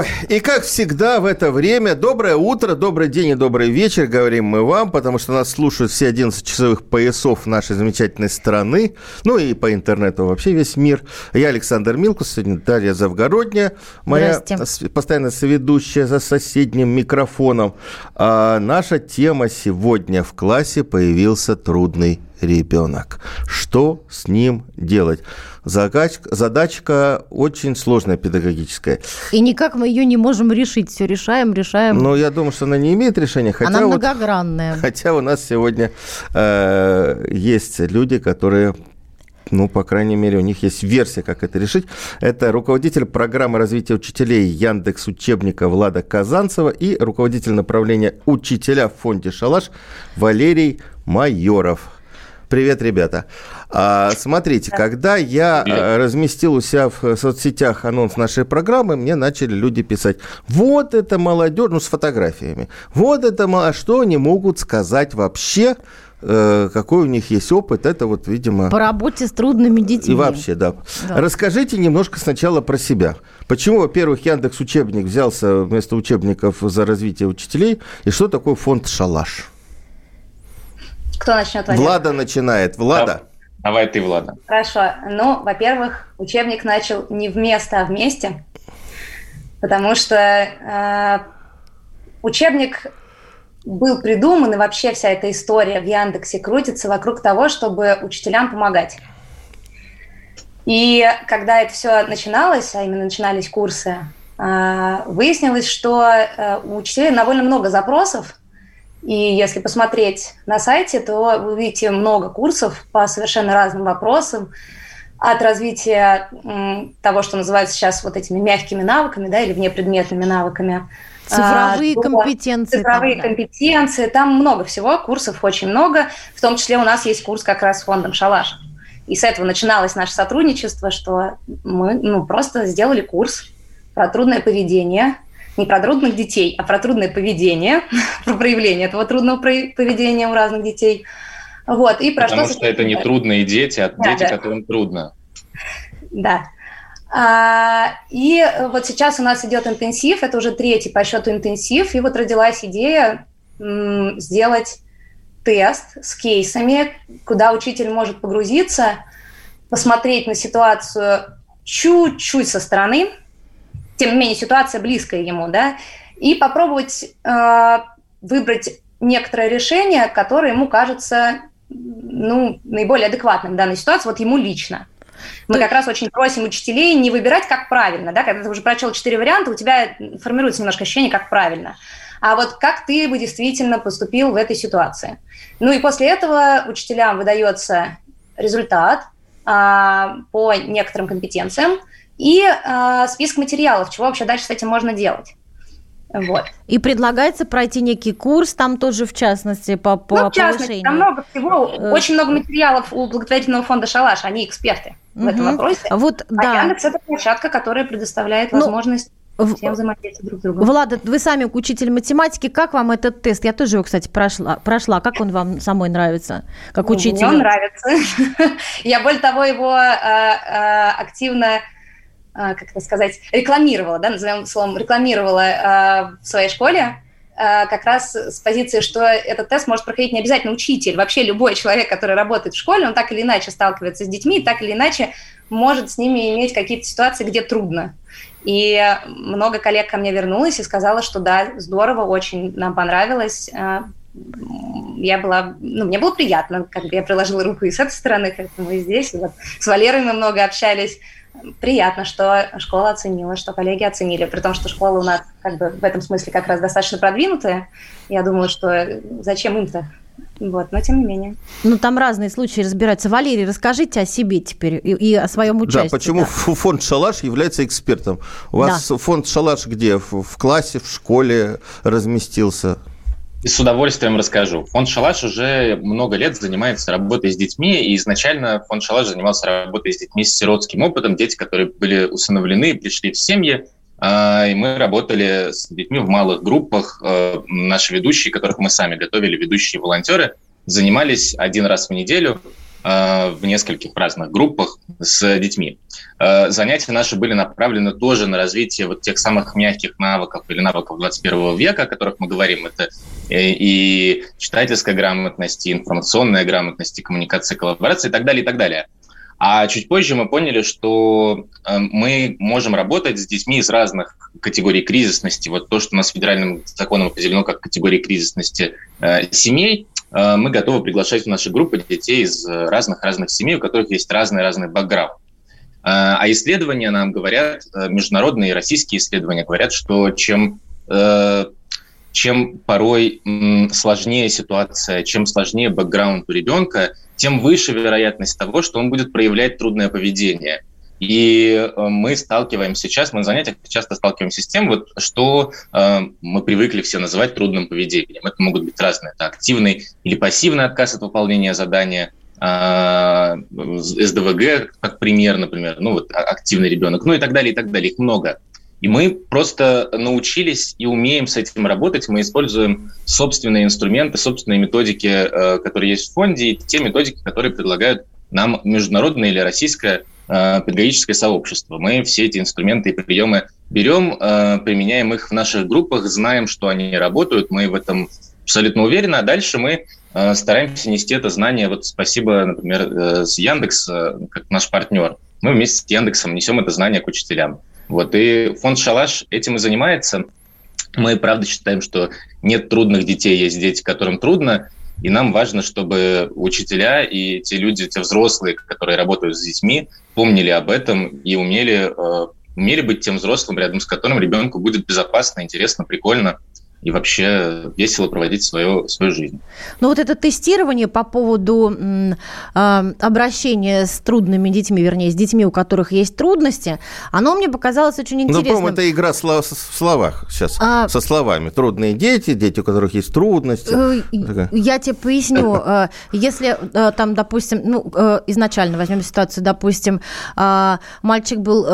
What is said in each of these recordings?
Ой, и как всегда в это время, доброе утро, добрый день и добрый вечер, говорим мы вам, потому что нас слушают все 11 часовых поясов нашей замечательной страны, ну и по интернету вообще весь мир. Я Александр Милкус, сегодня Дарья Завгородняя, моя постоянно соведущая за соседним микрофоном. А наша тема сегодня в классе появился трудный ребенок. Что с ним делать? Задачка, задачка очень сложная педагогическая. И никак мы ее не можем решить. Все решаем, решаем. Но я думаю, что она не имеет решения. Хотя она многогранная. Вот, хотя у нас сегодня э, есть люди, которые ну, по крайней мере, у них есть версия, как это решить. Это руководитель программы развития учителей Яндекс Учебника Влада Казанцева и руководитель направления учителя в фонде «Шалаш» Валерий Майоров. Привет, ребята. А, смотрите, когда я Привет. Э, разместил у себя в соцсетях анонс нашей программы, мне начали люди писать, вот это молодежь, ну, с фотографиями, вот это, а что они могут сказать вообще, э, какой у них есть опыт, это вот, видимо... По работе с трудными детьми. И вообще, да. да. Расскажите немножко сначала про себя. Почему, во-первых, Яндекс Учебник взялся вместо учебников за развитие учителей, и что такое фонд «Шалаш»? Кто начнет? Владимир? Влада начинает. Влада. Давай ты, Влада. Хорошо. Ну, во-первых, учебник начал не вместо, а вместе, потому что э, учебник был придуман, и вообще вся эта история в Яндексе крутится вокруг того, чтобы учителям помогать. И когда это все начиналось, а именно начинались курсы, э, выяснилось, что э, у учителей довольно много запросов и если посмотреть на сайте, то вы увидите много курсов по совершенно разным вопросам, от развития того, что называется сейчас вот этими мягкими навыками, да, или внепредметными навыками. Цифровые а, компетенции. Цифровые там, компетенции. Там много всего, курсов очень много. В том числе у нас есть курс как раз с фондом «Шалаш». И с этого начиналось наше сотрудничество, что мы ну, просто сделали курс про трудное поведение – не про трудных детей, а про трудное поведение, про проявление этого трудного поведения у разных детей. Вот, и про Потому что, что это не трудные дети, а да, дети, да. которым трудно. Да. А, и вот сейчас у нас идет интенсив, это уже третий по счету интенсив, и вот родилась идея м, сделать тест с кейсами, куда учитель может погрузиться, посмотреть на ситуацию чуть-чуть со стороны, тем не менее ситуация близкая ему, да, и попробовать э, выбрать некоторое решение, которое ему кажется ну, наиболее адекватным в данной ситуации, вот ему лично. Мы как раз очень просим учителей не выбирать, как правильно, да, когда ты уже прочел четыре варианта, у тебя формируется немножко ощущение, как правильно. А вот как ты бы действительно поступил в этой ситуации. Ну и после этого учителям выдается результат а, по некоторым компетенциям, и э, список материалов, чего вообще дальше с этим можно делать. Вот. И предлагается пройти некий курс, там тоже в частности по, по ну, в частности, повышению. Там много всего, э... очень много материалов у благотворительного фонда «Шалаш», они эксперты в этом вопросе. Вот, а да. Яндекс – это площадка, которая предоставляет ну, возможность всем взаимодействовать друг с другом. Влада, вы сами учитель математики, как вам этот тест? Я тоже его, кстати, прошла. прошла. Как он вам самой нравится, как ну, учитель? Мне он нравится. Я, более того, его э, э, активно как это сказать, рекламировала, да, назовем словом, рекламировала э, в своей школе, э, как раз с позиции, что этот тест может проходить не обязательно учитель. Вообще любой человек, который работает в школе, он так или иначе сталкивается с детьми, и так или иначе может с ними иметь какие-то ситуации, где трудно. И много коллег ко мне вернулось и сказала, что да, здорово, очень нам понравилось. Я была, ну, мне было приятно, как бы я приложила руку и с этой стороны, как мы здесь. Вот. С Валерой мы много общались приятно, что школа оценила, что коллеги оценили, при том, что школа у нас как бы в этом смысле как раз достаточно продвинутая. Я думаю, что зачем им-то? Вот, но тем не менее. Ну, там разные случаи разбираются. Валерий, расскажите о себе теперь и, и о своем участии. Да, почему да. фонд «Шалаш» является экспертом? У вас да. фонд «Шалаш» где? В, в классе, в школе разместился? И с удовольствием расскажу. Фонд «Шалаш» уже много лет занимается работой с детьми, и изначально фонд «Шалаш» занимался работой с детьми с сиротским опытом, дети, которые были усыновлены, пришли в семьи, а, и мы работали с детьми в малых группах. А, наши ведущие, которых мы сами готовили, ведущие волонтеры, занимались один раз в неделю в нескольких разных группах с детьми. Занятия наши были направлены тоже на развитие вот тех самых мягких навыков или навыков 21 века, о которых мы говорим. Это и читательская грамотность, и информационная грамотность, и коммуникация, коллаборация и так далее, и так далее. А чуть позже мы поняли, что э, мы можем работать с детьми из разных категорий кризисности. Вот то, что у нас федеральным законом определено как категории кризисности э, семей, э, мы готовы приглашать в наши группы детей из разных-разных семей, у которых есть разный-разный бэкграунд. А исследования нам говорят, международные и российские исследования говорят, что чем чем порой сложнее ситуация, чем сложнее бэкграунд у ребенка, тем выше вероятность того, что он будет проявлять трудное поведение. И э, мы сталкиваемся сейчас, мы на занятиях часто сталкиваемся с тем, вот, что э, мы привыкли все называть трудным поведением. Это могут быть разные. Это активный или пассивный отказ от выполнения задания, э, СДВГ, как пример, например, ну вот а, активный ребенок, ну и так далее, и так далее. Их много. И мы просто научились и умеем с этим работать. Мы используем собственные инструменты, собственные методики, э, которые есть в фонде, и те методики, которые предлагают нам международное или российское э, педагогическое сообщество. Мы все эти инструменты и приемы берем, э, применяем их в наших группах, знаем, что они работают, мы в этом абсолютно уверены, а дальше мы стараемся нести это знание. Вот спасибо, например, с Яндекс, как наш партнер. Мы вместе с Яндексом несем это знание к учителям. Вот, и фонд «Шалаш» этим и занимается. Мы, правда, считаем, что нет трудных детей, есть дети, которым трудно, и нам важно, чтобы учителя и те люди, те взрослые, которые работают с детьми, помнили об этом и умели, э, умели быть тем взрослым, рядом с которым ребенку будет безопасно, интересно, прикольно и вообще весело проводить свою, свою жизнь. Ну вот это тестирование по поводу э, обращения с трудными детьми, вернее, с детьми, у которых есть трудности, оно мне показалось очень интересным. Ну, по-моему, это игра слов, в словах сейчас, а... со словами. Трудные дети, дети, у которых есть трудности. Э, я тебе поясню. Э, если э, там, допустим, ну, изначально возьмем ситуацию, допустим, мальчик был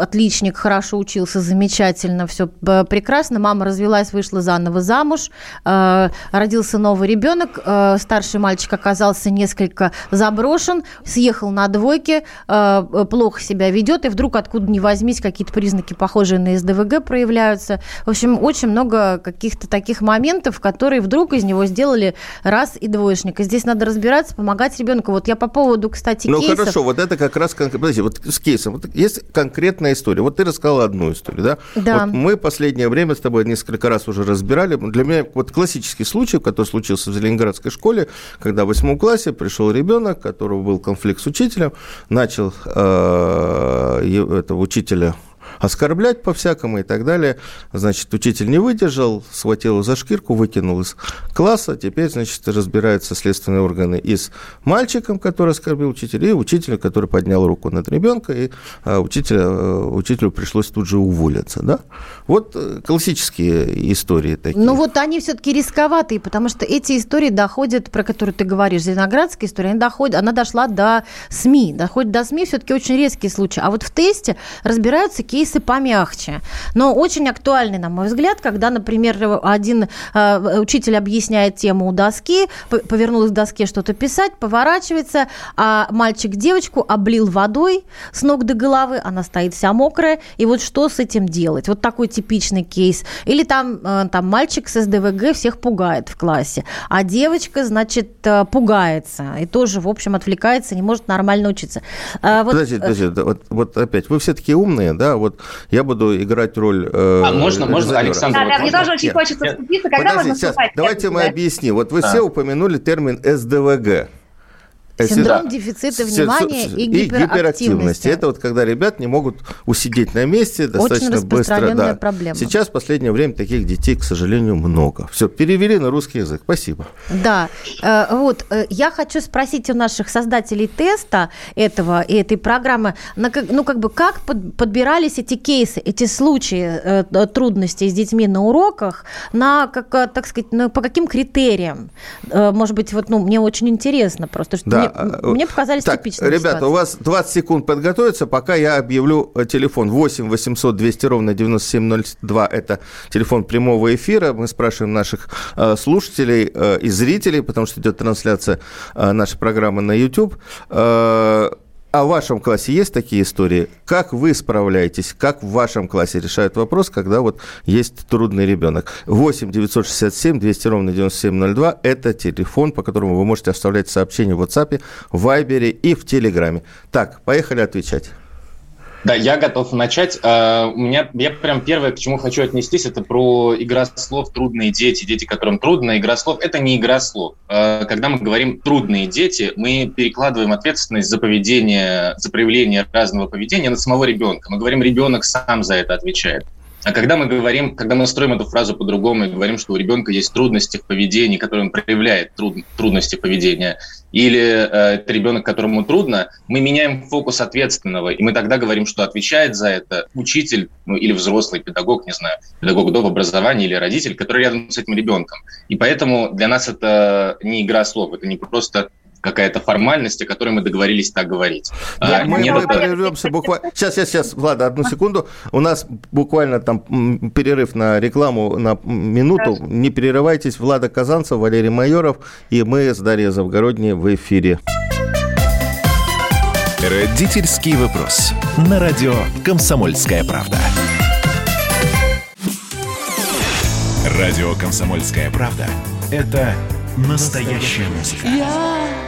отличник, хорошо учился, замечательно, все прекрасно, мама развелась, вышла вышла заново замуж, э, родился новый ребенок, э, старший мальчик оказался несколько заброшен, съехал на двойке, э, плохо себя ведет, и вдруг откуда ни возьмись какие-то признаки, похожие на СДВГ, проявляются. В общем, очень много каких-то таких моментов, которые вдруг из него сделали раз и двоечник. И здесь надо разбираться, помогать ребенку. Вот я по поводу, кстати, ну, кейсов... Ну, хорошо, вот это как раз... Подожди, вот с кейсом. Вот есть конкретная история. Вот ты рассказала одну историю, да? Да. Вот мы последнее время с тобой несколько раз уже разбирали. Для меня вот классический случай, который случился в Зеленоградской школе, когда в восьмом классе пришел ребенок, у которого был конфликт с учителем, начал э, этого учителя оскорблять по-всякому и так далее. Значит, учитель не выдержал, схватил его за шкирку, выкинул из класса. Теперь, значит, разбираются следственные органы и с мальчиком, который оскорбил учителя, и учителем, который поднял руку над ребенка, и а, учителя, э, учителю пришлось тут же уволиться. Да? Вот э, классические истории такие. Ну вот они все-таки рисковатые, потому что эти истории доходят, про которые ты говоришь, Зеленоградская история, она, доходит, она дошла до СМИ. Доходит до СМИ все-таки очень резкий случай. А вот в тесте разбираются кейсы кейсы помягче. Но очень актуальный, на мой взгляд, когда, например, один э, учитель объясняет тему у доски, повернулась к доске что-то писать, поворачивается, а мальчик девочку облил водой с ног до головы, она стоит вся мокрая, и вот что с этим делать? Вот такой типичный кейс. Или там, э, там мальчик с СДВГ всех пугает в классе, а девочка, значит, э, пугается и тоже, в общем, отвлекается, не может нормально учиться. А вот... Подождите, подождите, вот, вот опять, вы все такие умные, да, вот я буду играть роль... Э, а можно, можно, Александр? Да, да, мне тоже очень хочется вступиться. Когда Подождите, можно сейчас, давайте мы объясним. Вот вы все упомянули термин СДВГ. Синдром да. дефицита внимания и, и гиперактивности. Это вот когда ребят не могут усидеть на месте достаточно Очень быстро. Да. проблема. Сейчас в последнее время таких детей, к сожалению, много. Все, перевели на русский язык. Спасибо. Да. Э, вот, э, я хочу спросить у наших создателей теста этого и этой программы, ну, как бы, как подбирались эти кейсы, эти случаи э, трудностей с детьми на уроках, на, как, так сказать, на, по каким критериям? Может быть, вот, ну, мне очень интересно просто, что да. Мне, мне показались так, типичными Ребята, ситуации. у вас 20 секунд подготовиться, пока я объявлю телефон 8 800 200 ровно 9702. Это телефон прямого эфира. Мы спрашиваем наших слушателей и зрителей, потому что идет трансляция нашей программы на YouTube. А в вашем классе есть такие истории? Как вы справляетесь? Как в вашем классе решают вопрос, когда вот есть трудный ребенок? 8 967 200 ровно 9702 – это телефон, по которому вы можете оставлять сообщения в WhatsApp, в Viber и в Телеграме. Так, поехали отвечать. Да, я готов начать. А, у меня, я прям первое, к чему хочу отнестись, это про игра слов «трудные дети», дети, которым трудно. Игра слов – это не игра слов. А, когда мы говорим «трудные дети», мы перекладываем ответственность за поведение, за проявление разного поведения на самого ребенка. Мы говорим, ребенок сам за это отвечает. А когда мы говорим, когда мы строим эту фразу по-другому и говорим, что у ребенка есть трудности в поведении, которые он проявляет труд, трудности поведения, или э, это ребенок, которому трудно, мы меняем фокус ответственного, и мы тогда говорим, что отвечает за это учитель ну, или взрослый педагог, не знаю, педагог до образования или родитель, который рядом с этим ребенком. И поэтому для нас это не игра слов, это не просто какая-то формальность, о которой мы договорились так говорить. Да, а, мы, мы это... прервемся буквально... Сейчас, сейчас, сейчас, Влада, одну секунду. У нас буквально там перерыв на рекламу на минуту. Хорошо. Не перерывайтесь. Влада Казанцев, Валерий Майоров и мы с Дарьей Завгородней в эфире. Родительский вопрос. На радио «Комсомольская правда». Радио «Комсомольская правда» — это настоящая музыка. Я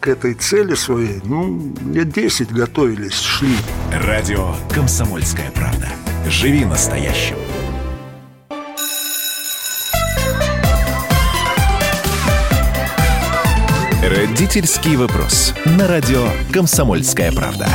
к этой цели своей, ну, лет 10 готовились, шли. Радио «Комсомольская правда». Живи настоящим. Родительский вопрос. На радио «Комсомольская правда».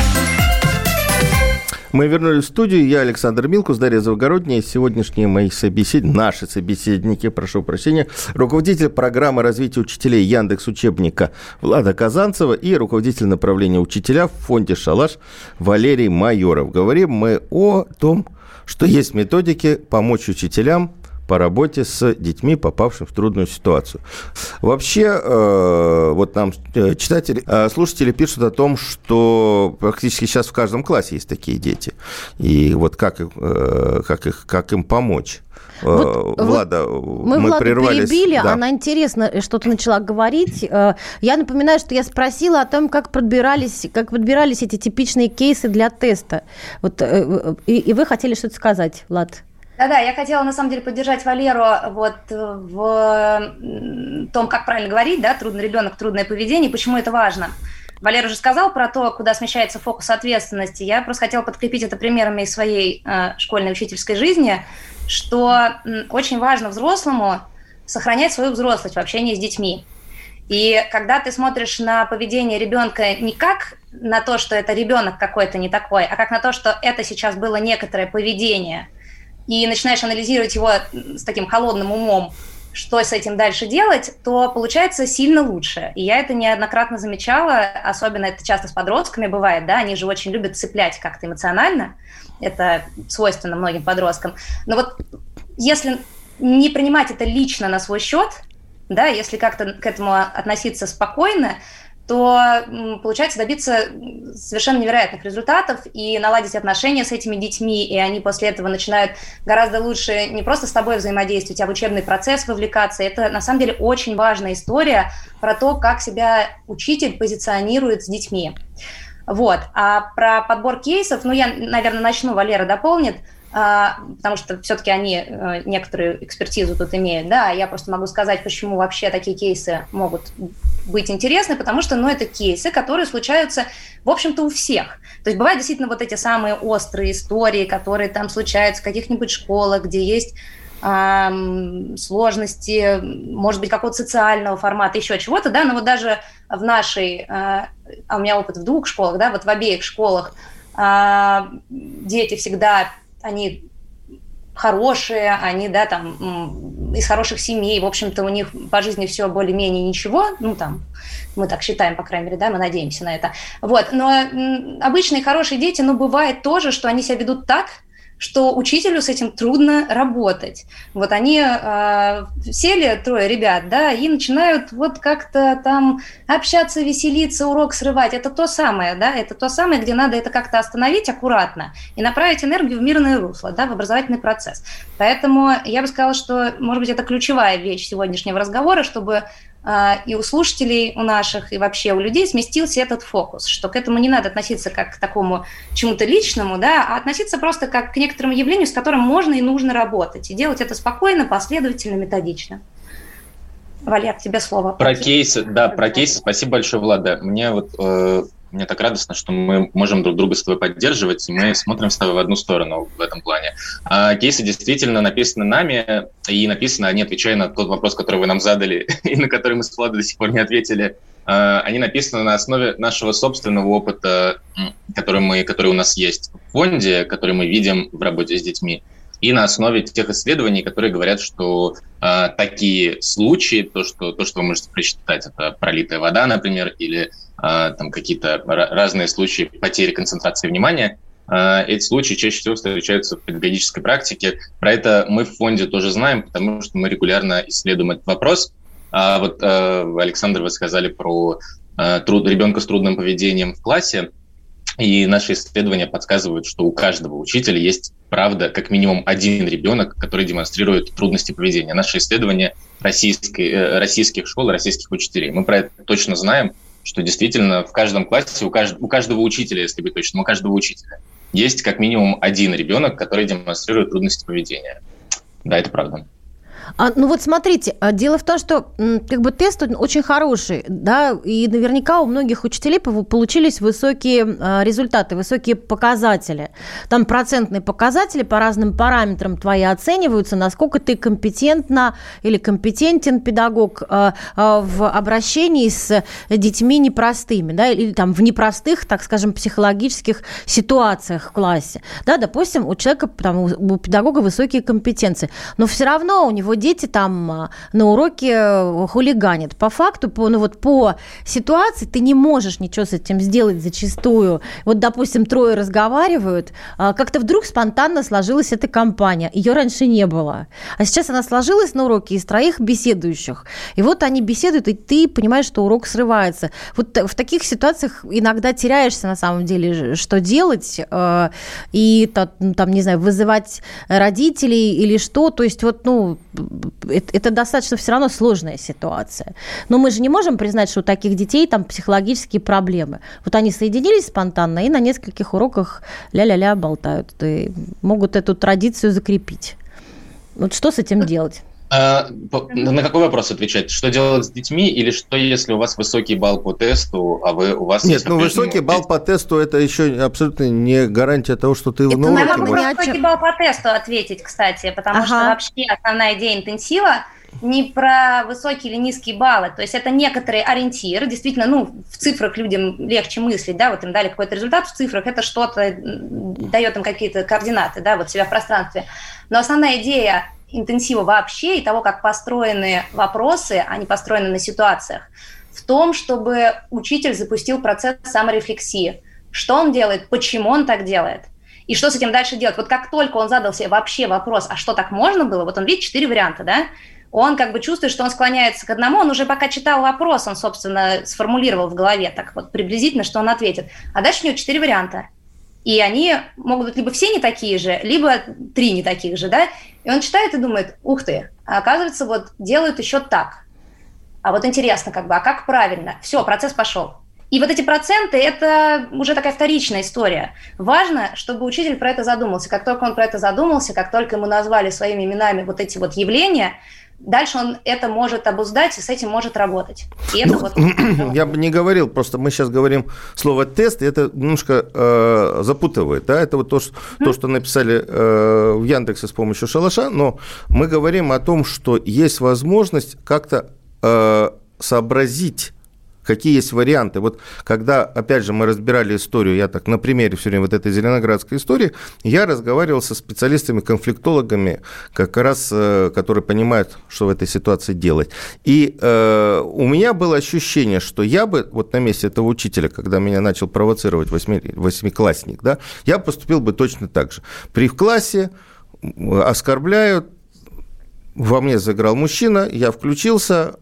Мы вернулись в студию. Я Александр Милкус, Дарья Завгородняя. Сегодняшние мои собеседники, наши собеседники, прошу прощения, руководитель программы развития учителей Яндекс Учебника Влада Казанцева и руководитель направления учителя в фонде «Шалаш» Валерий Майоров. Говорим мы о том, что есть методики помочь учителям по работе с детьми, попавшими в трудную ситуацию. Вообще, э, вот нам э, читатели, э, слушатели пишут о том, что практически сейчас в каждом классе есть такие дети. И вот как, как, их, как им помочь? Вот, Влада, мы, мы Владу прервались. перебили, да. она интересно что-то начала говорить. Я напоминаю, что я спросила о том, как подбирались, как подбирались эти типичные кейсы для теста. Вот, и, и вы хотели что-то сказать, Влад? Да-да, я хотела на самом деле поддержать Валеру вот в том, как правильно говорить, да, трудный ребенок, трудное поведение, почему это важно. Валера уже сказал про то, куда смещается фокус ответственности. Я просто хотела подкрепить это примерами из своей э, школьной учительской жизни, что э, очень важно взрослому сохранять свою взрослость в общении с детьми. И когда ты смотришь на поведение ребенка не как на то, что это ребенок какой-то не такой, а как на то, что это сейчас было некоторое поведение – и начинаешь анализировать его с таким холодным умом, что с этим дальше делать, то получается сильно лучше. И я это неоднократно замечала, особенно это часто с подростками бывает, да, они же очень любят цеплять как-то эмоционально, это свойственно многим подросткам. Но вот если не принимать это лично на свой счет, да, если как-то к этому относиться спокойно, то получается добиться совершенно невероятных результатов и наладить отношения с этими детьми, и они после этого начинают гораздо лучше не просто с тобой взаимодействовать, а в учебный процесс вовлекаться. Это на самом деле очень важная история про то, как себя учитель позиционирует с детьми. Вот. А про подбор кейсов, ну, я, наверное, начну, Валера дополнит, потому что все-таки они э, некоторую экспертизу тут имеют, да, я просто могу сказать, почему вообще такие кейсы могут быть интересны, потому что, ну, это кейсы, которые случаются, в общем-то, у всех. То есть бывают действительно вот эти самые острые истории, которые там случаются в каких-нибудь школах, где есть сложности, может быть, какого-то социального формата, еще чего-то, да, но вот даже в нашей, а а у меня опыт в двух школах, да, вот в обеих школах а, дети всегда, они хорошие, они, да, там, из хороших семей, в общем-то, у них по жизни все более-менее ничего, ну, там, мы так считаем, по крайней мере, да, мы надеемся на это. Вот, но обычные хорошие дети, ну, бывает тоже, что они себя ведут так, что учителю с этим трудно работать. Вот они э, сели, трое ребят, да, и начинают вот как-то там общаться, веселиться, урок срывать. Это то самое, да, это то самое, где надо это как-то остановить аккуратно и направить энергию в мирное русло, да, в образовательный процесс. Поэтому я бы сказала, что, может быть, это ключевая вещь сегодняшнего разговора, чтобы и у слушателей, у наших, и вообще у людей сместился этот фокус, что к этому не надо относиться как к такому чему-то личному, да, а относиться просто как к некоторому явлению, с которым можно и нужно работать, и делать это спокойно, последовательно, методично. Валер, тебе слово. Про кейсы, да, про кейсы. Спасибо большое, Влада. Мне вот э, мне так радостно, что мы можем друг друга с тобой поддерживать, и мы смотрим с тобой в одну сторону в этом плане. А кейсы действительно написаны нами, и написаны они, отвечая на тот вопрос, который вы нам задали, и на который мы с Владой до сих пор не ответили. А, Они написаны на основе нашего собственного опыта, который, мы, который у нас есть в фонде, который мы видим в работе с детьми и на основе тех исследований, которые говорят, что э, такие случаи, то что, то, что вы можете прочитать, это пролитая вода, например, или э, там какие-то ра- разные случаи потери концентрации внимания, э, эти случаи чаще всего встречаются в педагогической практике. Про это мы в фонде тоже знаем, потому что мы регулярно исследуем этот вопрос. А вот, э, Александр, вы сказали про э, труд, ребенка с трудным поведением в классе. И наши исследования подсказывают, что у каждого учителя есть, правда, как минимум один ребенок, который демонстрирует трудности поведения. Наши исследования российской, э, российских школ, российских учителей. Мы про это точно знаем, что действительно в каждом классе, у, кажд, у каждого учителя, если быть точным, у каждого учителя есть как минимум один ребенок, который демонстрирует трудности поведения. Да, это правда. А, ну вот смотрите, а, дело в том, что как бы тест очень хороший, да, и наверняка у многих учителей получились высокие а, результаты, высокие показатели. Там процентные показатели по разным параметрам твои оцениваются, насколько ты компетентна или компетентен педагог а, в обращении с детьми непростыми, да, или там в непростых, так скажем, психологических ситуациях в классе. Да, допустим, у человека, там, у педагога высокие компетенции, но все равно у него дети там а, на уроке э, хулиганят. По факту, по, ну вот по ситуации ты не можешь ничего с этим сделать зачастую. Вот, допустим, трое разговаривают, а, как-то вдруг спонтанно сложилась эта компания. Ее раньше не было. А сейчас она сложилась на уроке из троих беседующих. И вот они беседуют, и ты понимаешь, что урок срывается. Вот в таких ситуациях иногда теряешься на самом деле, что делать, э, и ну, там, не знаю, вызывать родителей или что. То есть вот, ну, это, достаточно все равно сложная ситуация. Но мы же не можем признать, что у таких детей там психологические проблемы. Вот они соединились спонтанно и на нескольких уроках ля-ля-ля болтают. И могут эту традицию закрепить. Вот что с этим делать? А, на какой вопрос отвечать? Что делать с детьми или что, если у вас высокий балл по тесту, а вы у вас Нет, есть ну высокий балл по тесту это еще абсолютно не гарантия того, что ты Это, на уроке Я наверное, могу чем. высокий балл по тесту ответить, кстати, потому Ага. что вообще основная идея интенсива не про высокие или низкие баллы. То есть это некоторый ориентир. Действительно, ну, в цифрах людям легче мыслить, да, вот им дали какой-то результат в цифрах, это что-то дает им какие-то координаты, да, вот себя в пространстве. Но основная идея интенсива вообще и того, как построены вопросы, они построены на ситуациях, в том, чтобы учитель запустил процесс саморефлексии. Что он делает, почему он так делает, и что с этим дальше делать. Вот как только он задал себе вообще вопрос, а что так можно было, вот он видит четыре варианта, да, он как бы чувствует, что он склоняется к одному, он уже пока читал вопрос, он, собственно, сформулировал в голове так вот приблизительно, что он ответит. А дальше у него четыре варианта. И они могут быть либо все не такие же, либо три не таких же, да? И он читает и думает, ух ты, а оказывается, вот делают еще так. А вот интересно, как бы, а как правильно? Все, процесс пошел. И вот эти проценты – это уже такая вторичная история. Важно, чтобы учитель про это задумался. Как только он про это задумался, как только ему назвали своими именами вот эти вот явления, дальше он это может обуздать и с этим может работать. И это Ну, вот... Я бы не говорил, просто мы сейчас говорим слово тест, и это немножко э, запутывает. Да? Это вот то, что, то, что написали э, в Яндексе с помощью шалаша, но мы говорим о том, что есть возможность как-то э, сообразить какие есть варианты. Вот когда, опять же, мы разбирали историю, я так на примере все время вот этой зеленоградской истории, я разговаривал со специалистами, конфликтологами, как раз, э, которые понимают, что в этой ситуации делать. И э, у меня было ощущение, что я бы вот на месте этого учителя, когда меня начал провоцировать восьми, восьмиклассник, да, я поступил бы точно так же. При в классе оскорбляют, во мне заиграл мужчина, я включился,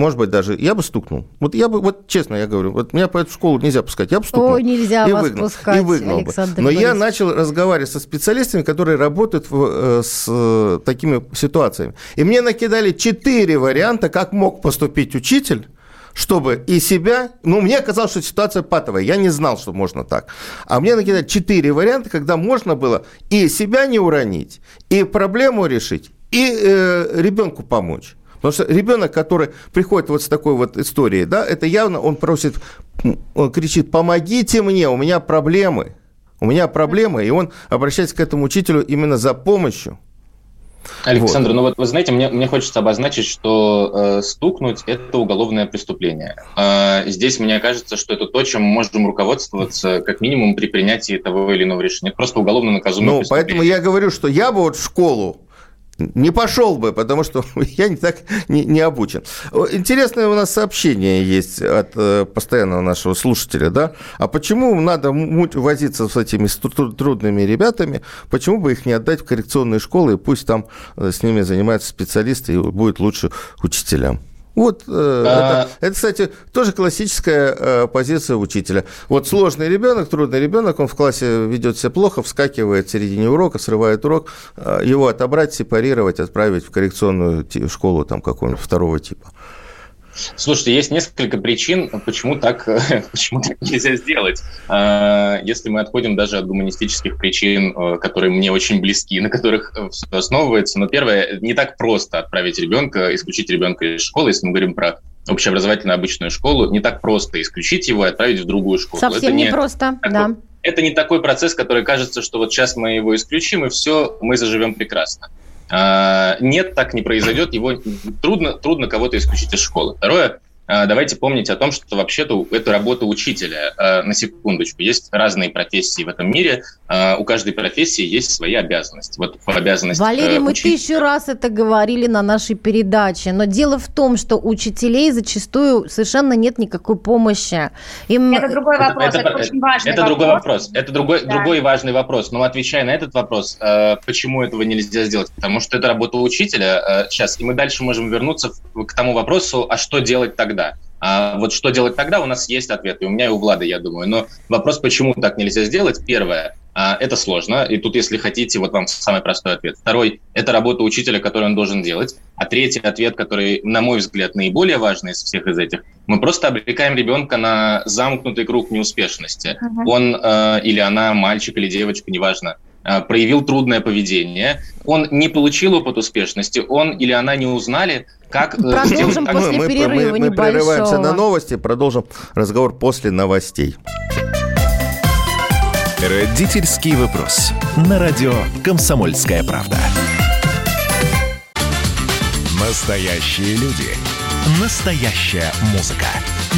может быть, даже я бы стукнул. Вот я бы, вот честно я говорю, вот меня по эту школу нельзя пускать, я бы стукнул. Ой, нельзя и вас выгнал, пускать, и выгнал бы. Александр Но я Борисович. начал разговаривать со специалистами, которые работают в, э, с э, такими ситуациями. И мне накидали четыре варианта, как мог поступить учитель, чтобы и себя... Ну, мне казалось, что ситуация патовая. Я не знал, что можно так. А мне накидали четыре варианта, когда можно было и себя не уронить, и проблему решить, и э, ребенку помочь. Потому что ребенок, который приходит вот с такой вот историей, да, это явно он просит, он кричит, помогите мне, у меня проблемы. У меня проблемы, и он обращается к этому учителю именно за помощью. Александр, ну вот вы знаете, мне, мне хочется обозначить, что э, стукнуть – это уголовное преступление. Э, здесь мне кажется, что это то, чем мы можем руководствоваться как минимум при принятии того или иного решения. Это просто уголовно наказуемое Ну, преступление. поэтому я говорю, что я бы вот в школу не пошел бы, потому что я не так не, не обучен. Интересное у нас сообщение есть от э, постоянного нашего слушателя, да? А почему надо возиться с этими трудными ребятами? Почему бы их не отдать в коррекционные школы, и пусть там э, с ними занимаются специалисты и будет лучше учителям? Вот, э, А- это, это, кстати, тоже классическая э, позиция учителя. Вот сложный ребенок, трудный ребенок, он в классе ведет себя плохо, вскакивает в середине урока, срывает урок, э, его отобрать, сепарировать, отправить в коррекционную школу там какого-нибудь второго типа. Слушайте, есть несколько причин, почему так, почему так нельзя сделать. А, Если мы отходим даже от гуманистических причин, э, которые мне очень близки, на которых все основывается. Но первое, не так просто отправить ребенка, исключить ребенка из школы, если мы говорим про общеобразовательную обычную школу, не так просто исключить его и отправить в другую школу. Это Совсем не- непросто, такой- да. это не такой процесс, который кажется, что вот сейчас мы его исключим, и все, мы заживем прекрасно. А, Нет, так не произойдет. Его трудно, трудно кого-то исключить из школы. Второе, давайте помнить о том, что вообще-то это работа учителя. А, На секундочку, есть разные профессии в этом мире. А, У каждой профессии есть свои обязанности. Вот в обязанности Валерий, э, мы учителя- тысячу раз это говорили на нашей передаче, но дело в том, что учителей зачастую совершенно нет никакой помощи. Им... Это другой вопрос, это, очень важный это вопрос. другой вопрос. Это другой, Да. другой важный вопрос. Но отвечая на этот вопрос, э, почему этого нельзя сделать? Потому что это работа учителя. э, сейчас, и мы дальше можем вернуться к тому вопросу, а что делать тогда? А вот что делать тогда, у нас есть ответ, и у меня, и у Влада, я думаю. Но вопрос, почему так нельзя сделать, первое, а, это сложно, и тут, если хотите, вот вам самый простой ответ. Второй, это работа учителя, которую он должен делать. А третий ответ, который, на мой взгляд, наиболее важный из всех из этих, мы просто обрекаем ребенка на замкнутый круг неуспешности. Мгм. Он э, или она, мальчик или девочка, неважно, проявил трудное поведение, он не получил опыт успешности, он или она не узнали, как э, Продолжим сделать так, после мы, перерыва мы, мы прерываемся на новости, продолжим разговор после новостей. Родительский вопрос. На радио «Комсомольская правда». Настоящие люди. Настоящая музыка.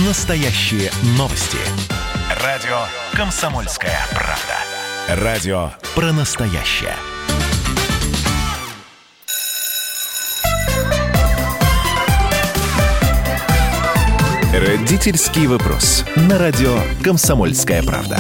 Настоящие новости. Радио «Комсомольская правда». Радио про настоящее. Родительский вопрос. На радио «Комсомольская правда».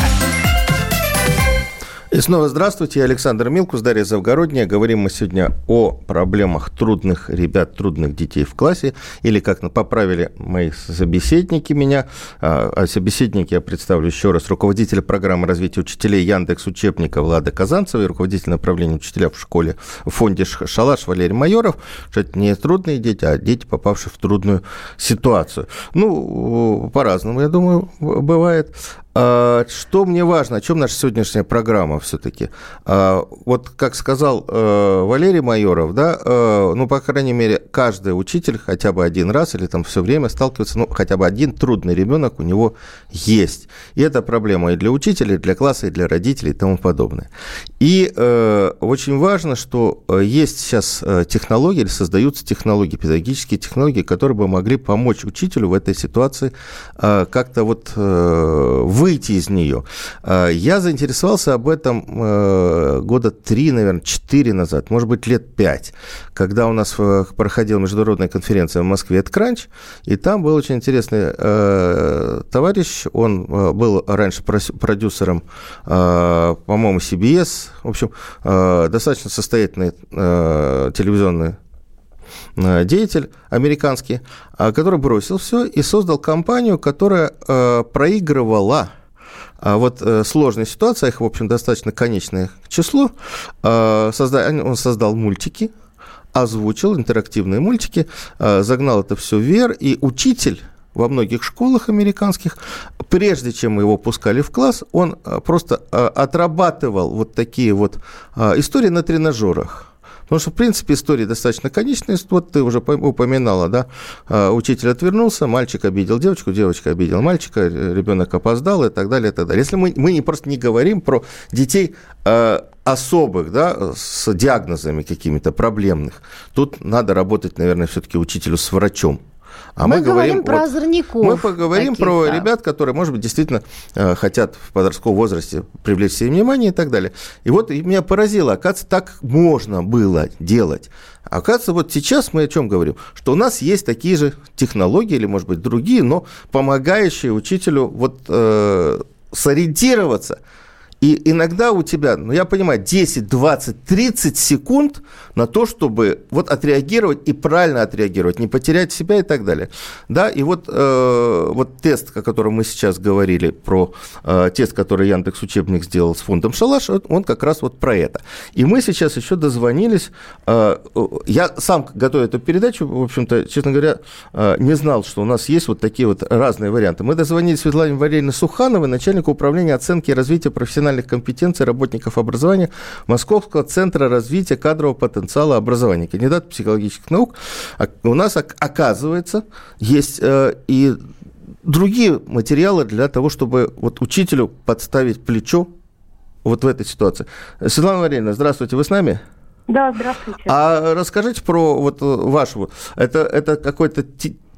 И снова здравствуйте, я Александр Милкус, Дарья Завгородняя. Говорим мы сегодня о проблемах трудных ребят, трудных детей в классе, или как поправили мои собеседники меня, а, а собеседники я представлю еще раз, руководитель программы развития учителей Яндекс Учебника Влада Казанцева и руководитель направления учителя в школе в фонде «Шалаш» Валерий Майоров, что это не трудные дети, а дети, попавшие в трудную ситуацию. Ну, по-разному, я думаю, бывает. А, что мне важно, о чем наша сегодняшняя программа все-таки? А, вот как сказал э, Валерий Майоров, да, э, ну, по крайней мере, каждый учитель хотя бы один раз или там все время сталкивается, ну, хотя бы один трудный ребенок у него есть. И это проблема и для учителя, и для класса, и для родителей и тому подобное. И э, очень важно, что есть сейчас технологии, или создаются технологии, педагогические технологии, которые бы могли помочь учителю в этой ситуации как-то вот в выйти из нее. А, я заинтересовался об этом э, года три, наверное, четыре назад, может быть, лет пять, когда у нас э, проходила международная конференция в Москве «Эдкранч», и там был очень интересный э, товарищ, он был раньше продюсером, по-моему, CBS, в общем, достаточно состоятельный телевизионный деятель американский, а, который бросил все и создал компанию, которая э, проигрывала а вот э, сложная ситуация, их, в общем, достаточно конечное число. Э, он создал мультики, озвучил интерактивные мультики, загнал это все вверх, и учитель во многих школах американских, прежде чем его пускали в класс, он просто отрабатывал вот такие вот истории на тренажерах. Потому что, в принципе, история достаточно конечная. Вот ты уже упоминала, да, а, учитель отвернулся, мальчик обидел девочку, девочка обидел мальчика, ребенок опоздал и так далее, и так далее. Если мы, мы не просто не говорим про детей а, особых, да, с диагнозами какими-то проблемных, тут надо работать, наверное, все-таки учителю с врачом, а мы, мы говорим, говорим про вот, озорников. Мы поговорим таких, про да. ребят, которые, может быть, действительно э, хотят в подростковом возрасте привлечь себе внимание и так далее. И вот и меня поразило, оказывается, так можно было делать. Оказывается, вот сейчас мы о чем говорим? Что у нас есть такие же технологии, или, может быть, другие, но помогающие учителю вот э, сориентироваться – и иногда у тебя, ну я понимаю, 10, 20, 30 секунд на то, чтобы вот отреагировать и правильно отреагировать, не потерять себя и так далее. Да, и вот, э, вот тест, о котором мы сейчас говорили, про э, тест, который Яндекс Учебник сделал с фондом «Шалаш», он как раз вот про это. И мы сейчас еще дозвонились, э, я сам, готовя эту передачу, в общем-то, честно говоря, э, не знал, что у нас есть вот такие вот разные варианты. Мы дозвонились Светлане Валерьевне Сухановой, начальнику управления оценки и развития профессиональных профессиональных компетенций работников образования Московского центра развития кадрового потенциала образования, кандидат психологических наук. А у нас, оказывается, есть э, и другие материалы для того, чтобы вот учителю подставить плечо вот в этой ситуации. Светлана Валерьевна, здравствуйте, вы с нами? Да, здравствуйте. А расскажите про вот вашу, это, это какой-то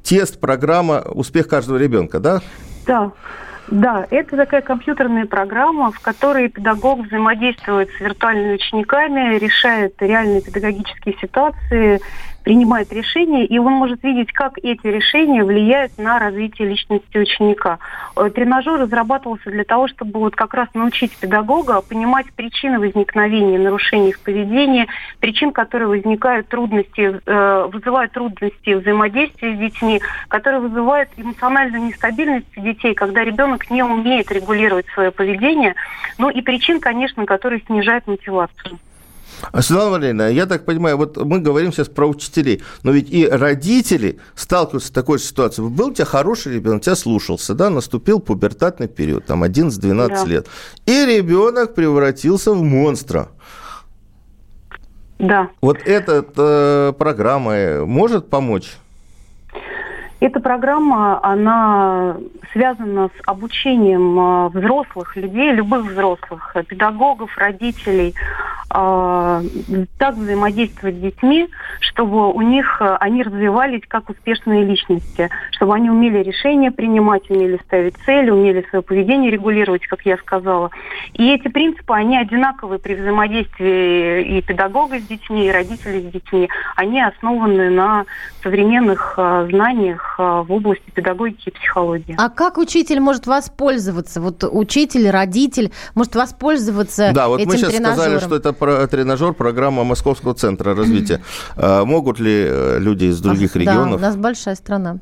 тест, программа «Успех каждого ребенка», да? Да. Да, это такая компьютерная программа, в которой педагог взаимодействует с виртуальными учениками, решает реальные педагогические ситуации, принимает решения, и он может видеть, как эти решения влияют на развитие личности ученика. Э, тренажер разрабатывался для того, чтобы вот как раз научить педагога понимать причины возникновения нарушений в поведении, причин, которые возникают трудности, э, вызывают трудности взаимодействия с детьми, которые вызывают эмоциональную нестабильность детей, когда ребенок не умеет регулировать свое поведение, ну и причин, конечно, которые снижают мотивацию. Светлана Валерьевна, я так понимаю, вот мы говорим сейчас про учителей, но ведь и родители сталкиваются с такой ситуацией. Был у тебя хороший ребенок, тебя слушался, да, наступил пубертатный период, там 11-12 да. лет, и ребенок превратился в монстра. Да. Вот эта э, программа может помочь? Эта программа, она связана с обучением э, взрослых людей, любых взрослых, педагогов, родителей, э, так взаимодействовать с детьми, чтобы у них э, они развивались как успешные личности, чтобы они умели решения принимать, умели ставить цели, умели свое поведение регулировать, как я сказала. И эти принципы, они одинаковые при взаимодействии и педагога с детьми, и родителей с детьми. Они основаны на современных знаниях а, в области педагогики и психологии. А как учитель может воспользоваться? Вот учитель, родитель может воспользоваться Да, вот этим мы сейчас тренажером? сказали, что это про- тренажер, программа Московского центра развития. А Могут ли э, люди из других регионов? Да, у нас большая страна.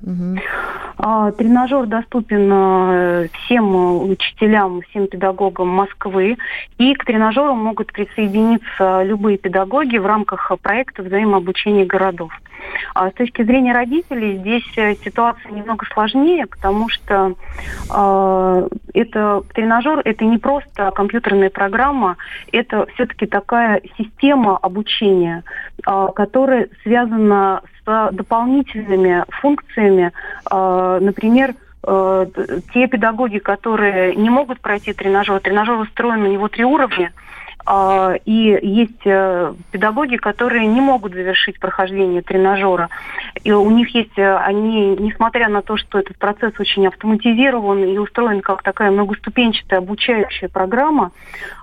А, Тренажер доступен э, всем э, учителям, всем педагогам Москвы. И к тренажеру могут присоединиться любые педагоги в рамках проекта взаимообучения городов. А с точки зрения родителей здесь э, ситуация немного сложнее, потому что э, это тренажер это не просто компьютерная программа, это все-таки такая система обучения, э, которая связана с дополнительными функциями, э, например, э, те педагоги, которые не могут пройти тренажер, тренажер устроен, у него три уровня, и есть э, педагоги, которые не могут завершить прохождение тренажера. И у них есть, э, они, несмотря на то, что этот процесс очень автоматизирован и устроен как такая многоступенчатая обучающая программа,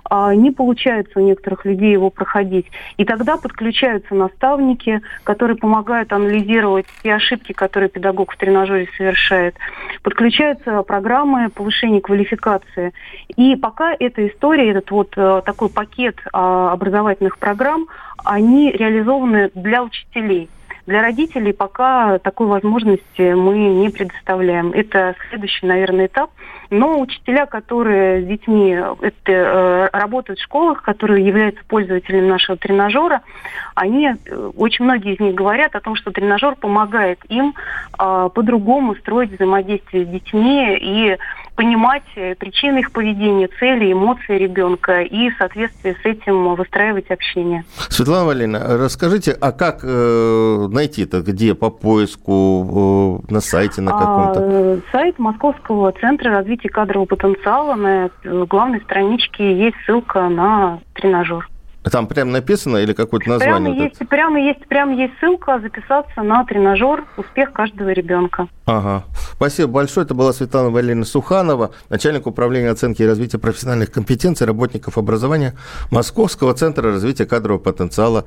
а, не получается у некоторых людей его проходить. И тогда подключаются наставники, которые помогают анализировать те ошибки, которые педагог в тренажере совершает. Подключаются программы повышения квалификации. И пока эта история, этот вот э, такой пакет а, образовательных программ, они реализованы для учителей. Для родителей пока такой возможности мы не предоставляем. Это следующий, наверное, этап. Но учителя, которые с детьми это, э, работают в школах, которые являются пользователями нашего тренажера, они, э, очень многие из них говорят о том, что тренажер помогает им э, по-другому строить взаимодействие с детьми и понимать э, причины их поведения, цели, эмоции ребенка и в соответствии с этим выстраивать общение. Светлана Валерьевна, расскажите, а как э, найти это? Где? По поиску? э, на сайте на каком-то? А, сайт Московского центра развития кадрового потенциала. На э, главной страничке есть ссылка на тренажер. Там прям написано или какое-то Прямо название? вот есть, прямо есть, прямо есть ссылка записаться на тренажер «Успех каждого ребенка». Ага. Спасибо большое. Это была Светлана Валерьевна Суханова, начальник управления оценки и развития профессиональных компетенций работников образования Московского центра развития кадрового потенциала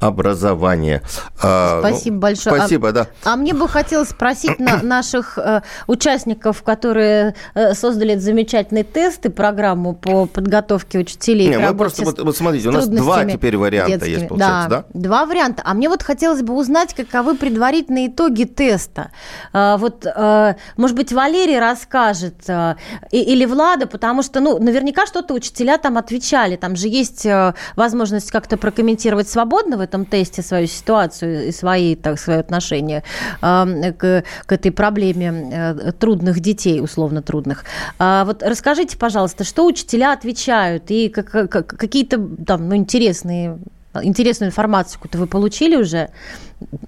образования. А, ну, Спасибо большое. Спасибо, да. А мне бы хотелось спросить на наших э, участников, которые э, создали этот замечательный тест и программу по подготовке учителей. Не, мы просто, с- вот, вот смотрите, у нас два теперь варианта детскими. есть, получается, да? Два варианта. А мне вот хотелось бы узнать, каковы предварительные итоги теста. А, вот, э, может быть, Валерий расскажет э, или Влада, потому что, ну, наверняка что-то учителя там отвечали. Там же есть э, возможность как-то прокомментировать свободно в этом тесте свою ситуацию и свои, так свои отношения э, к, к этой проблеме э, трудных детей, условно трудных. А вот расскажите, пожалуйста, что учителя отвечают и как- как- какие-то там ну, интересные интересную информацию какую-то вы получили уже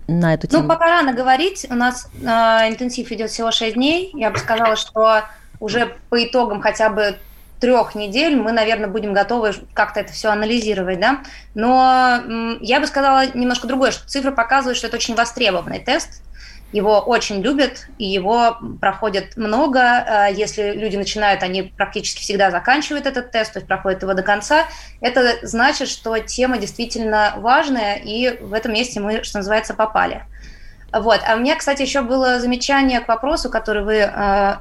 на эту тему? Ну, пока рано говорить. У нас э, интенсив идет всего 6 дней. Я бы сказала, что уже по итогам хотя бы трех недель мы, наверное, будем готовы как-то это все анализировать, да. Но я бы сказала немножко другое, что цифры показывают, что это очень востребованный тест. Его очень любят, и его проходят много. Э, Если люди начинают, они практически всегда заканчивают этот тест, то есть проходят его до конца. Это значит, что тема действительно важная, и в этом месте мы, что называется, попали. Вот. А у меня, кстати, еще было замечание к вопросу, который вы э, э,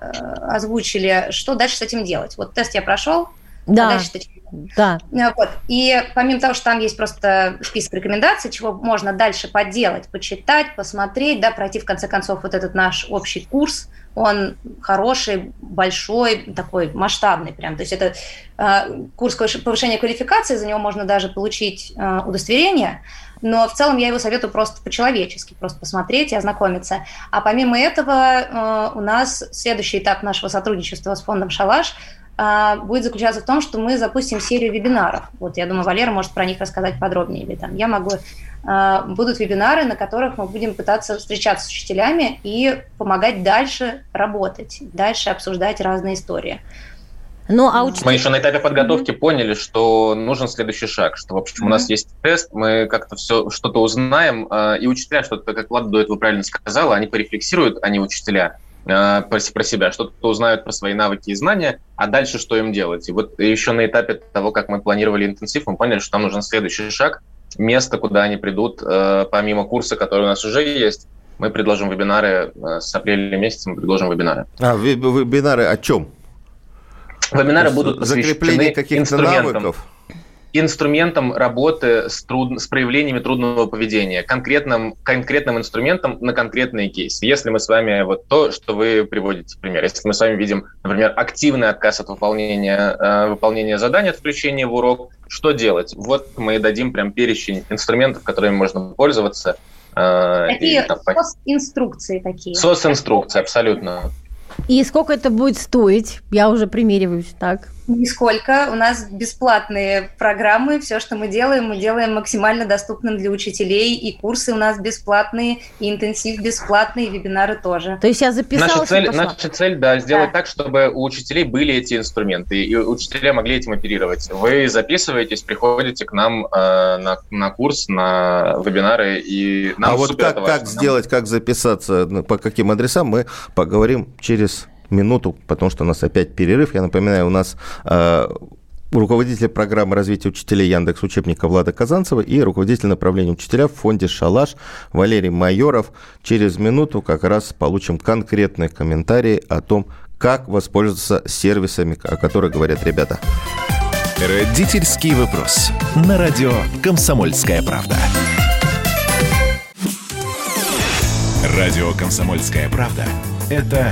озвучили. Что дальше с этим делать? Вот тест я прошел, а Да, дальше-то чего? да. Э, Вот. И помимо того, что там есть просто список рекомендаций, чего можно дальше поделать, почитать, посмотреть, да, пройти в конце концов вот этот наш общий курс, он хороший, большой, такой масштабный прям. То есть это э, курс повыш- повышения квалификации, за него можно даже получить э, удостоверение, но в целом я его советую просто по-человечески, просто посмотреть и ознакомиться. А помимо этого э, у нас следующий этап нашего сотрудничества с фондом «Шалаш» а, будет заключаться в том, что мы запустим серию вебинаров. Вот я думаю, Валера может про них рассказать подробнее, или там я могу. А, Будут вебинары, на которых мы будем пытаться встречаться с учителями и помогать дальше работать, дальше обсуждать разные истории. Ну, а Мы учителя... еще на этапе подготовки поняли, что нужен следующий шаг, что, в общем, у нас есть тест, мы как-то все что-то узнаем, э, и учителя что-то, как Влада до этого правильно сказала, они порефлексируют, они учителя, э, про про себя, что-то узнают про свои навыки и знания, а дальше что им делать. И вот еще на этапе того, как мы планировали интенсив, мы поняли, что там нужен следующий шаг, место, куда они придут, э, помимо курса, который у нас уже есть, Мы предложим вебинары э, с апреля месяца, мы предложим вебинары. А, вебинары о чем? Вебинары будут закрепление каких-то навыков инструментом работы с, труд... с проявлениями трудного поведения, конкретным, конкретным инструментом на конкретный кейс. Если мы с вами, вот то, что вы приводите пример, если мы с вами видим, например, активный отказ от выполнения, э, выполнения задания, от включения в урок, что делать? Вот мы дадим прям перечень инструментов, которыми можно пользоваться. Э, такие сос-инструкции такие. Сос-инструкции, абсолютно. И сколько это будет стоить? Я уже примериваюсь, так? Нисколько. У нас бесплатные программы. Все, что мы делаем, мы делаем максимально доступным для учителей. И курсы у нас бесплатные, и интенсив бесплатный, и вебинары тоже. То есть я записалась наша цель, наша цель, да, сделать да. так, чтобы у учителей были эти инструменты, и учителя могли этим оперировать. Вы записываетесь, приходите к нам э, на, на курс, на вебинары, и нам А вот как, как сделать, как записаться, ну, по каким адресам, мы поговорим через минуту, потому что у нас опять перерыв. Я напоминаю, у нас э, руководитель программы развития учителей Яндекс учебника Влада Казанцева и руководитель направления учителя в фонде «Шалаш» Валерий Майоров. Через минуту как раз получим конкретные комментарии о том, как воспользоваться сервисами, о которых говорят ребята. Родительский вопрос. На радио «Комсомольская правда». Радио «Комсомольская правда» — это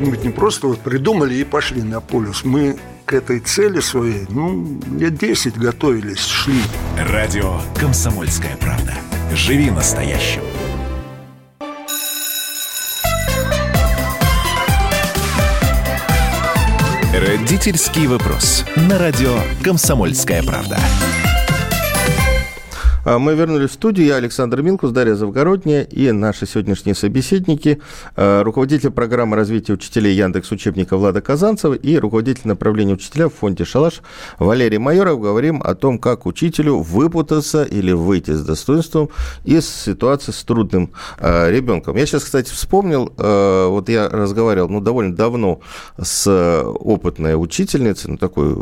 Мы ведь не просто вот придумали и пошли на полюс. Мы к этой цели своей, ну, лет 10 готовились, шли. Радио «Комсомольская правда». Живи настоящим. Родительский вопрос. На радио «Комсомольская правда». А мы вернулись в студию. Я Александр Милкус, Дарья Завгородняя и наши сегодняшние собеседники. А, руководитель программы развития учителей Яндекс учебника Влада Казанцева и руководитель направления учителя в фонде «Шалаш» Валерий Майоров. Говорим о том, как учителю выпутаться или выйти с достоинством из ситуации с трудным а, ребенком. Я сейчас, кстати, вспомнил, вот я разговаривал ну, довольно давно с опытной учительницей, ну, такой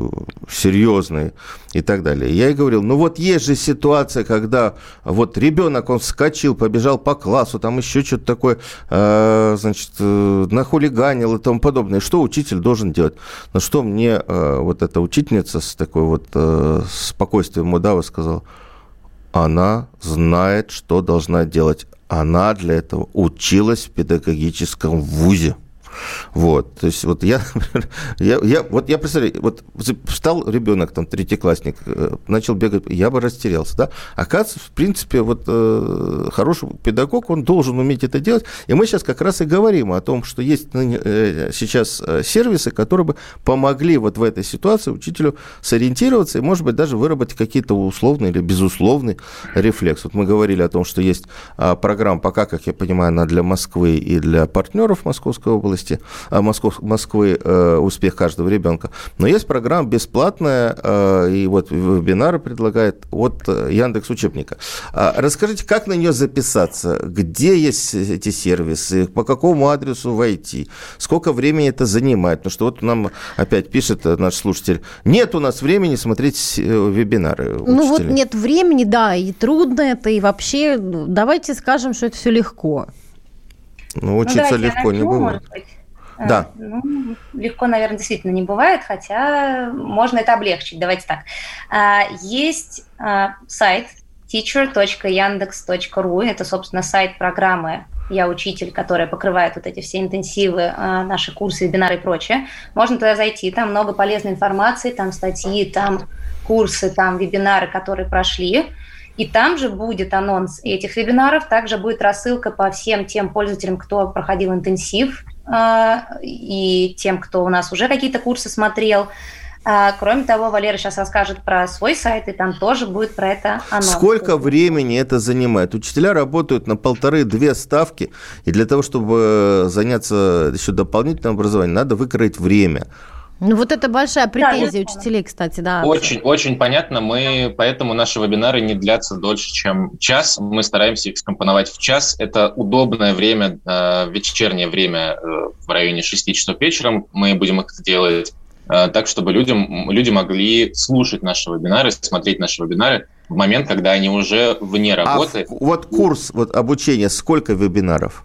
серьезной и так далее. Я ей говорил, ну вот есть же ситуация, когда вот ребенок, он вскочил, побежал по классу, там еще что-то такое, э, значит, э, нахулиганил и тому подобное. Что учитель должен делать? На что мне э, вот эта учительница с такой вот э, спокойствием удава сказала, она знает, что должна делать. Она для этого училась в педагогическом вузе. Вот, то есть вот я, я, я, вот я представляю, вот встал ребенок, там, третьеклассник, э, начал бегать, я бы растерялся, да. Оказывается, в принципе, вот э, хороший педагог, он должен уметь это делать, и мы сейчас как раз и говорим о том, что есть э, сейчас э, сервисы, которые бы помогли вот в этой ситуации учителю сориентироваться и, может быть, даже выработать какие-то условные или безусловный рефлекс. Вот мы говорили о том, что есть а, программа, пока, как я понимаю, она для Москвы и для партнеров Московской области, области а, Москов, Москвы э, успех каждого ребенка. Но есть программа бесплатная, э, и вот вебинары предлагает от э, Яндекс Учебника. А расскажите, как на нее записаться? Где есть эти сервисы? По какому адресу войти? Сколько времени это занимает? Потому что вот нам опять пишет наш слушатель, нет у нас времени смотреть вебинары. Учителей. Ну вот нет времени, да, и трудно это, и вообще ну, давайте скажем, что это все легко. Ну, учиться ну, легко не бывает. Да. Ну, легко, наверное, действительно не бывает, хотя можно это облегчить. Давайте так. А, есть а, сайт teacher.yandex.ru. Это, собственно, сайт программы «Я учитель», которая покрывает вот эти все интенсивы, а, наши курсы, вебинары и прочее. Можно туда зайти, там много полезной информации, там статьи, там курсы, там вебинары, которые прошли. И там же будет анонс этих вебинаров, также будет рассылка по всем тем пользователям, кто проходил интенсив, и тем, кто у нас уже какие-то курсы смотрел. А, кроме того, Валера сейчас расскажет про свой сайт, и там тоже будет про это анонс. Сколько времени это занимает? Учителя работают на полторы-две ставки, и для того, чтобы заняться еще дополнительным образованием, надо выкроить время. Ну, вот это большая претензия я- учителей, кстати, да. Очень, очень понятно. Мы поэтому наши вебинары не длятся дольше, чем час. Мы стараемся их скомпоновать в час. Это удобное время, э, вечернее время э, в районе 6 часов вечером. Мы будем их делать э, так, чтобы людям, люди могли слушать наши вебинары, смотреть наши вебинары в момент, когда они уже вне А работы. в- вот курс вот, обучения, сколько вебинаров?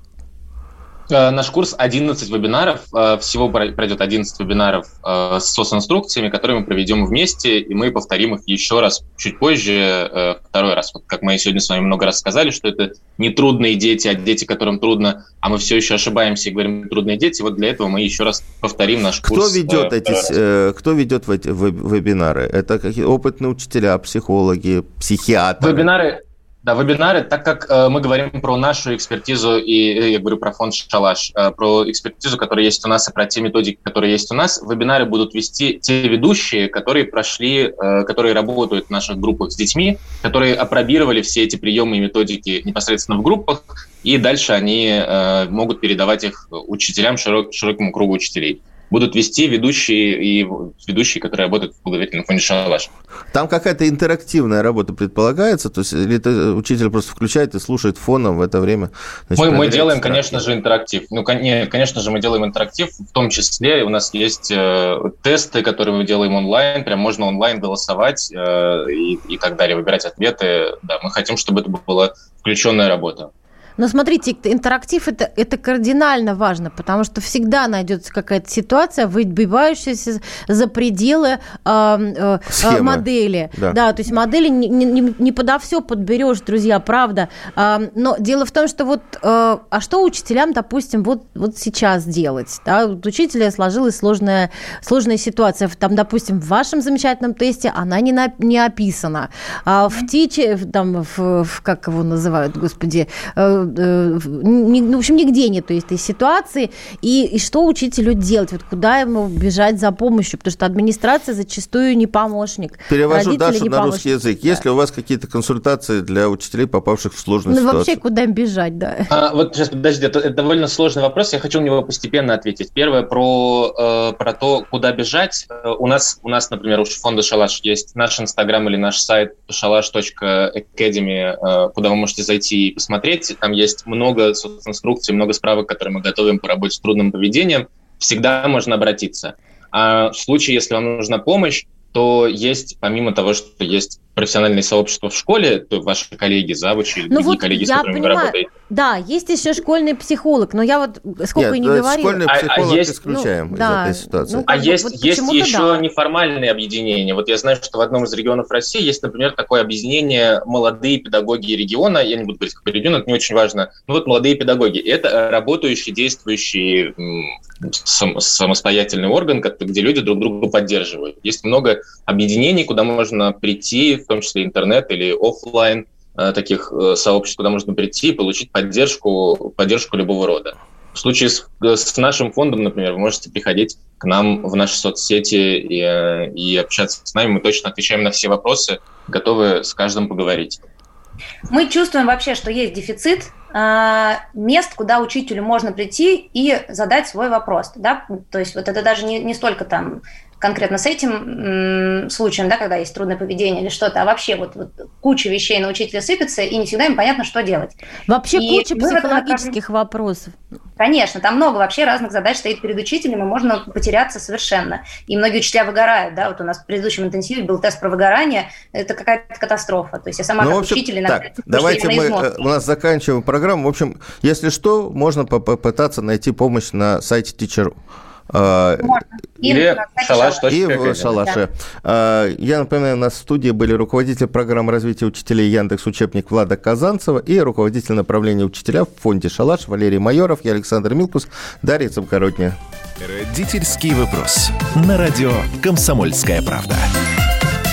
Э, Наш курс 11 вебинаров. Э, Всего про- пройдет 11 вебинаров э, с социнструкциями, которые мы проведем вместе, и мы повторим их еще раз чуть позже, второй раз. Вот как мы сегодня с вами много раз сказали, что это не трудные дети, а дети, которым трудно, а мы все еще ошибаемся и говорим трудные дети. Вот для этого мы еще раз повторим наш Кто курс. ведет эти, раз. кто ведет эти веб- вебинары? Это какие опытные учителя, психологи, психиатры? Вебинары, да, вебинары, так как э, мы говорим про нашу экспертизу, и э, я говорю про фонд «Шалаш», э, про экспертизу, которая есть у нас, и про те методики, которые есть у нас, вебинары будут вести те ведущие, которые прошли, э, которые работают в наших группах с детьми, которые опробировали все эти приемы и методики непосредственно в группах, и дальше они э, могут передавать их учителям, широк- широкому кругу учителей. Будут вести ведущие и ведущие, которые работают в благотворительном фонде «Шалаш». Там какая-то интерактивная работа предполагается? То есть или это учитель просто включает и слушает фоном в это время? значит, Мы, мы делаем, страхи? конечно же, интерактив. Ну, не, конечно же, мы делаем интерактив, в том числе у нас есть э, тесты, которые мы делаем онлайн, прям можно онлайн голосовать э, и, и так далее, выбирать ответы. Да, мы хотим, чтобы это была включенная работа. Но смотрите, интерактив это, это кардинально важно, потому что всегда найдется какая-то ситуация, выбивающаяся за пределы э, э, э, модели. Да. то есть модели не, не, не подо все подберешь, друзья, правда. А, но дело в том, что вот, э, а что учителям, допустим, вот, вот сейчас делать? Да? Вот у учителя сложилась сложная, сложная ситуация. Там, допустим, в вашем замечательном тесте она не, на- не описана. А в тиче, там, в, в- как его называют, господи, э, э, в- ни- ну, в общем, нигде нету этой ситуации. И, и что учителю делать? Вот куда ему бежать за помощью? Потому что администрация зачастую не помощник. Перевожу Родители Дашу не на помощники. русский язык. Да. Есть ли у вас какие-то консультации для учителей, попавших в сложную Ну, ситуацию? вообще, куда им бежать, да. А, вот сейчас, подожди, это, это довольно сложный вопрос, я хочу на него постепенно ответить. Первое, про, э, про то, куда бежать. Э, У нас, у нас, например, у фонда «Шалаш» есть наш инстаграм или наш сайт shalash.academy, э, куда вы можете зайти и посмотреть. Там есть много инструкций, много справок, которые мы готовим по работе с трудным поведением. Всегда можно обратиться. А в случае, если вам нужна помощь, то есть, помимо того, что есть профессиональные сообщества в школе, то ваши коллеги, завучи, или Ну другие вот коллеги, с я которыми вы понимаю, работаете, да, есть еще школьный психолог, но я вот сколько Нет, и не давайте говорила. школьный А- а психолог есть- исключаем ну, из да, этой ситуации. ну, А есть, вот есть еще да. неформальные объединения. Вот я знаю, что в одном из регионов России есть, например, такое объединение «Молодые педагоги региона». Я не буду говорить, какой регион, это не очень важно. Ну вот «Молодые педагоги». Это э, работающий, действующий м, сам- самостоятельный орган, где люди друг друга поддерживают. Есть много объединений, куда можно прийти, в том числе интернет или офлайн э, таких э, сообществ, куда можно прийти и получить поддержку, поддержку любого рода. В случае с, с нашим фондом, например, вы можете приходить к нам в наши соцсети и, э, и общаться с нами. Мы точно отвечаем на все вопросы, готовы с каждым поговорить. Мы чувствуем вообще, что есть дефицит мест, куда учителю можно прийти и задать свой вопрос. Да? То есть вот это даже не, не столько там конкретно с этим случаем, да, когда есть трудное поведение или что-то, а вообще вот, вот куча вещей на учителя сыпется, и не всегда им понятно, что делать. Вообще И куча в этом психологических вопросов. Конечно, там много вообще разных задач стоит перед учителем, и можно потеряться совершенно. И многие учителя выгорают, да, вот у нас в предыдущем интенсиве был тест про выгорание, это какая-то катастрофа. То есть я сама Ну, как общем, учитель иногда так, давайте мы, э, у нас заканчиваем программу. В общем, если что, можно по- попытаться найти помощь на сайте Teacher. Э, Можно. И Или шалаш. И в шалаше. А, Я напоминаю, у нас в студии были руководитель программы развития учителей Яндекс Учебник Влада Казанцева и руководитель направления учителя в фонде «Шалаш» Валерий Майоров, я Александр Милкус, Дарья Цымкоротня. Родительский вопрос. На радио «Комсомольская правда».